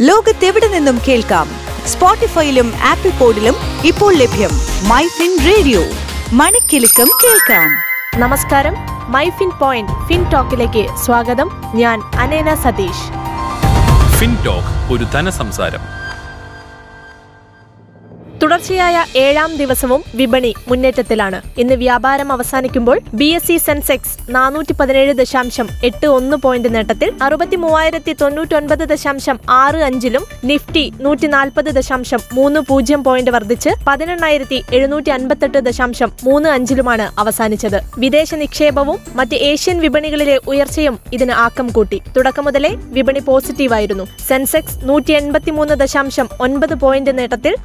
ലോകത്തെവിടെ നിന്നും കേൾക്കാം? സ്പോട്ടിഫൈയിലും ആപ്പിൾ പോഡിലും ഇപ്പോൾ ലഭ്യം മൈഫിൻ റേഡിയോ. മണിക്കിലുക്കം കേൾക്കാം. നമസ്കാരം. മൈഫിൻ പോയിന്റ് ഫിൻ ടോക്കിലേക്ക് സ്വാഗതം. ഞാൻ അനേന സതീഷ്. ഫിൻടോക്ക് ഒരു ധനസംസാരം. തുടർച്ചയായ ഏഴാം ദിവസവും വിപണി മുന്നേറ്റത്തിലാണ്. ഇന്ന് വ്യാപാരം അവസാനിക്കുമ്പോൾ ബി എസ് സി സെൻസെക്സ് നാനൂറ്റി പതിനേഴ് ദശാംശം എട്ട് ഒന്ന് പോയിന്റ് നേട്ടത്തിൽ അറുപത്തി മൂവായിരത്തി തൊണ്ണൂറ്റൊൻപത് ദശാംശം ആറ് അഞ്ചിലും നിഫ്റ്റി നൂറ്റി നാൽപ്പത് ദശാംശം മൂന്ന് പൂജ്യം പോയിന്റ് വർദ്ധിച്ച് പതിനെണ്ണായിരത്തി എഴുന്നൂറ്റി അൻപത്തെട്ട് ദശാംശം മൂന്ന് അഞ്ചിലുമാണ് അവസാനിച്ചത്. വിദേശ നിക്ഷേപവും മറ്റ് ഏഷ്യൻ വിപണികളിലെ ഉയർച്ചയും ഇതിന് ആക്കം കൂട്ടി. തുടക്കം മുതലേ വിപണി പോസിറ്റീവായിരുന്നു. സെൻസെക്സ് നൂറ്റി എൺപത്തിമൂന്ന് ദശാംശം ഒൻപത് പോയിന്റ് നേട്ടത്തിൽ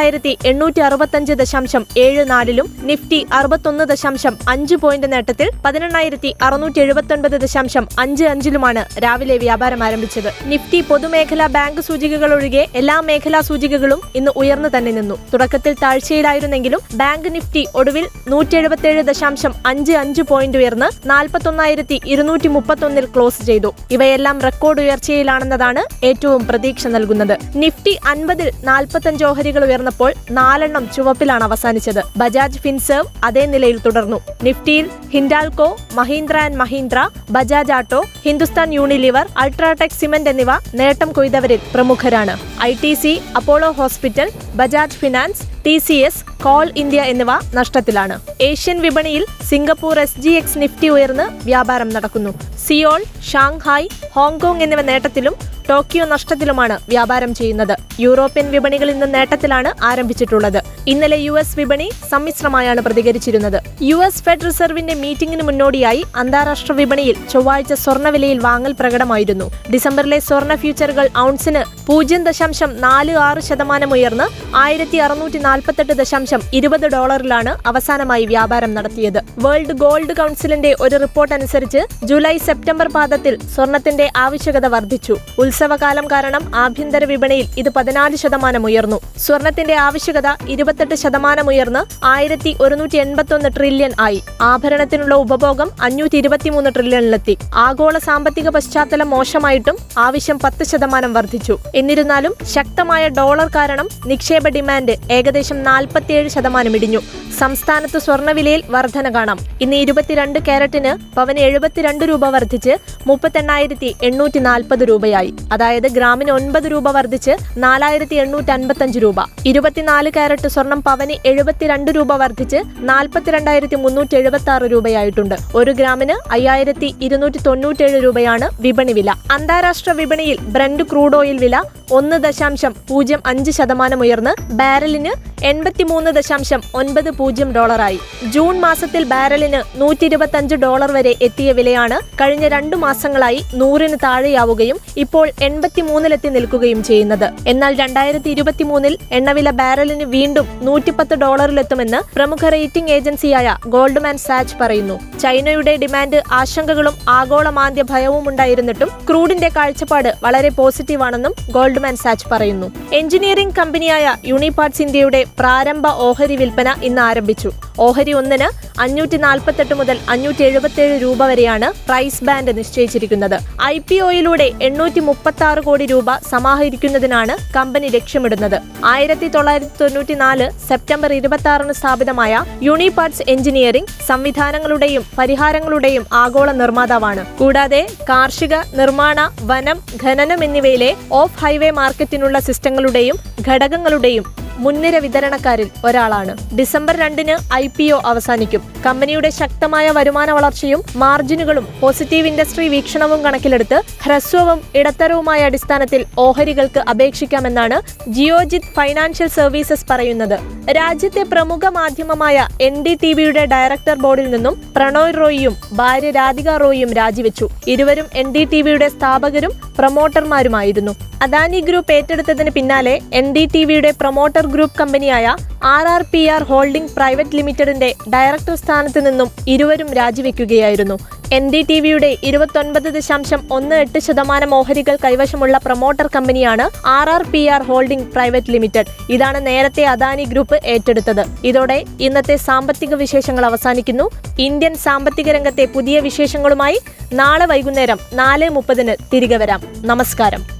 അറുപത്തിരണ്ടായിരത്തി എണ്ണൂറ്റി അറുപത്തഞ്ച് ദശാംശം ഏഴ് നാലിലും നിഫ്റ്റി അറുപത്തൊന്ന് ദശാംശം അഞ്ച് പോയിന്റ് നേട്ടത്തിൽ പതിനെണ്ണായിരത്തി അറുന്നൂറ്റി എഴുപത്തൊൻപത് ദശാംശം അഞ്ച് അഞ്ചിലുമാണ് രാവിലെ വ്യാപാരം ആരംഭിച്ചത്. നിഫ്റ്റി പൊതുമേഖലാ ബാങ്ക് സൂചികകൾ ഒഴികെ എല്ലാ മേഖലാ സൂചികകളും ഇന്ന് ഉയർന്നു തന്നെ നിന്നു. തുടക്കത്തിൽ താഴ്ചയിലായിരുന്നെങ്കിലും ബാങ്ക് നിഫ്റ്റി ഒടുവിൽ നൂറ്റി എഴുപത്തിയേഴ് ദശാംശം അഞ്ച് അഞ്ച് പോയിന്റ് ഉയർന്ന് നാൽപ്പത്തൊന്നായിരത്തി ഇരുന്നൂറ്റി മുപ്പത്തൊന്നിൽ ക്ലോസ് ചെയ്തു. ഇവയെല്ലാം റെക്കോർഡ് ഉയർച്ചയിലാണെന്നതാണ് ഏറ്റവും പ്രതീക്ഷ നൽകുന്നത്. നിഫ്റ്റി അൻപതിൽ നാൽപ്പത്തഞ്ച് ഓഹരികൾ ഉയർന്നപ്പോൾ നാലെണ്ണം ചുവപ്പിലാണ് അവസാനിച്ചത്. ബജാജ് ഫിൻസേവ് അതേ നിലയിൽ തുടർന്നു. നിഫ്റ്റിയിൽ Hindalco Mahindra and Mahindra Bajaj Auto Hindustan Unilever UltraTech Cement എന്നിവ നേട്ടം കൊയ്തവരിൽ പ്രമുഖരാണ്. I T C Apollo Hospital Bajaj Finance T C S Coal India എന്നിവ നഷ്ടത്തിലാണ്. ഏഷ്യൻ വിപണിയിൽ Singapore S G X Nifty ഉയർന്ന് വ്യാപാരം നടക്കുന്നു. സിയോൾ ഷാങ്ഹായ് ഹോങ്കോങ് എന്നിവ നേട്ടത്തിലും ടോക്കിയോ നഷ്ടത്തിലുമാണ് വ്യാപാരം ചെയ്യുന്നത്. യൂറോപ്യൻ വിപണികളിൽ നിന്ന് നേട്ടത്തിലാണ് ആരംഭിച്ചിട്ടുള്ളത്. ഇന്നലെ യു എസ് വിപണി സമ്മിശ്രമായാണ് പ്രതികരിച്ചിരുന്നത്. യു എസ് ഫെഡ് റിസർവിന്റെ മീറ്റിംഗിന് മുന്നോടിയായി അന്താരാഷ്ട്ര വിപണിയിൽ ചൊവ്വാഴ്ച സ്വർണവിലയിൽ വാങ്ങൽ പ്രകടമായിരുന്നു. ഡിസംബറിലെ സ്വർണ ഫ്യൂച്ചറുകൾ ഔൺസിന് പൂജ്യം ദശാംശം നാല് ആറ് ശതമാനം ഉയർന്ന് ആയിരത്തി അറുന്നൂറ്റി നാൽപ്പത്തെട്ട് ദശാംശം ഇരുപത് ഡോളറിലാണ് അവസാനമായി വ്യാപാരം നടത്തിയത്. വേൾഡ് ഗോൾഡ് കൗൺസിലിന്റെ ഒരു റിപ്പോർട്ട് അനുസരിച്ച് ജൂലൈ സെപ്റ്റംബർ പാദത്തിൽ സ്വർണത്തിന്റെ ആവശ്യകത വർദ്ധിച്ചു. ഉത്സവകാലം കാരണം ആഭ്യന്തര വിപണിയിൽ ഇത് പതിനാല് ശതമാനം ഉയർന്നു. സ്വർണത്തിന്റെ ആവശ്യകത ഇരുപത്തെട്ട് ശതമാനം ഉയർന്ന് ആയിരത്തി ഒരുന്നൂറ്റി എൺപത്തൊന്ന് ട്രില്യൺ ആയി. ആഭരണത്തിനുള്ള ഉപഭോഗം അഞ്ഞൂറ്റി ഇരുപത്തിമൂന്ന് ട്രില്യണിലെത്തി ആഗോള സാമ്പത്തിക പശ്ചാത്തലം മോശമായിട്ടും ആവശ്യം പത്ത് ശതമാനം വർദ്ധിച്ചു. എന്നിരുന്നാലും ശക്തമായ ഡോളർ കാരണം നിക്ഷേപ ഡിമാൻഡ് ഏകദേശം നാൽപ്പത്തിയേഴ് ശതമാനം ഇടിഞ്ഞു. സംസ്ഥാനത്ത് സ്വർണവിലയിൽ വർധന കാണാം. ഇന്ന് ഇരുപത്തിരണ്ട് ക്യാരറ്റിന് പവന് എഴുപത്തിരണ്ട് രൂപ വർദ്ധിച്ച് മുപ്പത്തെണ്ണായിരത്തി എണ്ണൂറ്റി നാൽപ്പത് രൂപയായി. അതായത് ഗ്രാമിന് ഒൻപത് രൂപ വർദ്ധിച്ച് നാലായിരത്തി എണ്ണൂറ്റി അൻപത്തഞ്ച് രൂപ. ഇരുപത്തിനാല് കാരറ്റ് സ്വർണം പവന് എഴുപത്തിരണ്ട് രൂപ വർദ്ധിച്ച് നാൽപ്പത്തിരണ്ടായിരത്തി മുന്നൂറ്റി എഴുപത്തി ആറ് രൂപയായിട്ടുണ്ട്. ഒരു ഗ്രാമിന് അയ്യായിരത്തി ഇരുന്നൂറ്റി തൊണ്ണൂറ്റേഴ് രൂപയാണ് വിപണി വില. അന്താരാഷ്ട്ര വിപണിയിൽ ബ്രണ്ട് ക്രൂഡ് ഓയിൽ വില ഒന്ന് ദശാംശം പൂജ്യം അഞ്ച് ശതമാനം ഉയർന്ന് ബാരലിന് എൺപത്തിമൂന്ന് ദശാംശം ഒൻപത് പൂജ്യം ഡോളറായി. ജൂൺ മാസത്തിൽ ബാരലിന് നൂറ്റി ഇരുപത്തഞ്ച് ഡോളർ വരെ എത്തിയ വിലയാണ് കഴിഞ്ഞ രണ്ടു മാസങ്ങളായി നൂറിന് താഴെയാവുകയും ഇപ്പോൾ എൺപത്തിമൂന്നിലെത്തി നിൽക്കുകയും ചെയ്യുന്നത്. എന്നാൽ രണ്ടായിരത്തി ഇരുപത്തിമൂന്നിൽ എണ്ണവില ബാരലിന് വീണ്ടും നൂറ്റിപ്പത്ത് ഡോളറിലെത്തുമെന്ന് പ്രമുഖ റേറ്റിംഗ് ഏജൻസിയായ ഗോൾഡ്മാൻ സാച്ച് പറയുന്നു. ചൈനയുടെ ഡിമാൻഡ് ആശങ്കകളും ആഗോള മാന്ദ്യ ഭയവും ഉണ്ടായിരുന്നിട്ടും ക്രൂഡിന്റെ കാഴ്ചപ്പാട് വളരെ പോസിറ്റീവാണെന്നും ഗോൾഡ്മാൻ സാച്ച് പറയുന്നു. എഞ്ചിനീയറിംഗ് കമ്പനിയായ യൂണിപാർട്സ് ഇന്ത്യയുടെ പ്രാരംഭ ഓഹരി വിൽപ്പന ഇന്ന് ആരംഭിച്ചു. ഓഹരി ഒന്നിന് അഞ്ഞൂറ്റി നാൽപ്പത്തെട്ട് മുതൽ അഞ്ഞൂറ്റി എഴുപത്തിയേഴ് രൂപ വരെയാണ് പ്രൈസ് ബാൻഡ് നിശ്ചയിച്ചിരിക്കുന്നത്. ഐ പി ഒയിലൂടെ എണ്ണൂറ്റി മുപ്പത്തി ആറ് കോടി രൂപ സമാഹരിക്കുന്നതിനാണ് കമ്പനി ലക്ഷ്യമിടുന്നത്. ആയിരത്തി തൊള്ളായിരത്തി തൊണ്ണൂറ്റി നാല് സെപ്റ്റംബർ ഇരുപത്തി ആറിന് സ്ഥാപിതമായ യൂണിപാർട്സ് എഞ്ചിനീയറിംഗ് സംവിധാനങ്ങളുടെയും പരിഹാരങ്ങളുടെയും ആഗോള നിർമ്മാതാവാണ്. കൂടാതെ കാർഷിക നിർമ്മാണ വനം ഖനനം എന്നിവയിലെ ഓഫ് ഹൈവേ മാർക്കറ്റിനുള്ള സിസ്റ്റങ്ങളുടെയും ഘടകങ്ങളുടെയും മുൻനിര വിതരണക്കാരിൽ ഒരാളാണ്. ഡിസംബർ രണ്ടിന് ഐ പി ഒ അവസാനിക്കും. കമ്പനിയുടെ ശക്തമായ വരുമാന വളർച്ചയും മാർജിനുകളും പോസിറ്റീവ് ഇൻഡസ്ട്രി വീക്ഷണവും കണക്കിലെടുത്ത് ഹ്രസ്വവും ഇടത്തരവുമായ അടിസ്ഥാനത്തിൽ ഓഹരികൾക്ക് അപേക്ഷിക്കാമെന്നാണ് ജിയോജിത് ഫൈനാൻഷ്യൽ സർവീസസ് പറയുന്നത്. രാജ്യത്തെ പ്രമുഖ മാധ്യമമായ എൻ ഡി ടി വിയുടെ ഡയറക്ടർ ബോർഡിൽ നിന്നും പ്രണോയ് റോയിയും ഭാര്യ രാധിക റോയിയും രാജിവെച്ചു. ഇരുവരും എൻ ഡി ടി വിയുടെ സ്ഥാപകരും പ്രൊമോട്ടർമാരുമായിരുന്നു. അദാനി ഗ്രൂപ്പ് ഏറ്റെടുത്തതിന് പിന്നാലെ എൻ ഡി ടി വിയുടെ പ്രൊമോട്ടർ ഗ്രൂപ്പ് കമ്പനിയായ R R P R holding private ലിമിറ്റഡിന്റെ ഡയറക്ടർ സ്ഥാനത്ത് നിന്നും ഇരുവരും രാജിവെക്കുകയായിരുന്നു. എൻ ഡി ടി വിയുടെ ഇരുപത്തൊൻപത് ദശാംശം ഒന്ന് എട്ട് ശതമാനം ഓഹരികൾ കൈവശമുള്ള പ്രൊമോട്ടർ കമ്പനിയാണ് R R P R holding private limited. ഇതാണ് നേരത്തെ അദാനി ഗ്രൂപ്പ് ഏറ്റെടുത്തത്. ഇതോടെ ഇന്നത്തെ സാമ്പത്തിക വിശേഷങ്ങൾ അവസാനിക്കുന്നു. ഇന്ത്യൻ സാമ്പത്തിക രംഗത്തെ പുതിയ വിശേഷങ്ങളുമായി നാളെ വൈകുന്നേരം നാല് മുപ്പതിന് തിരികെ വരാം. നമസ്കാരം.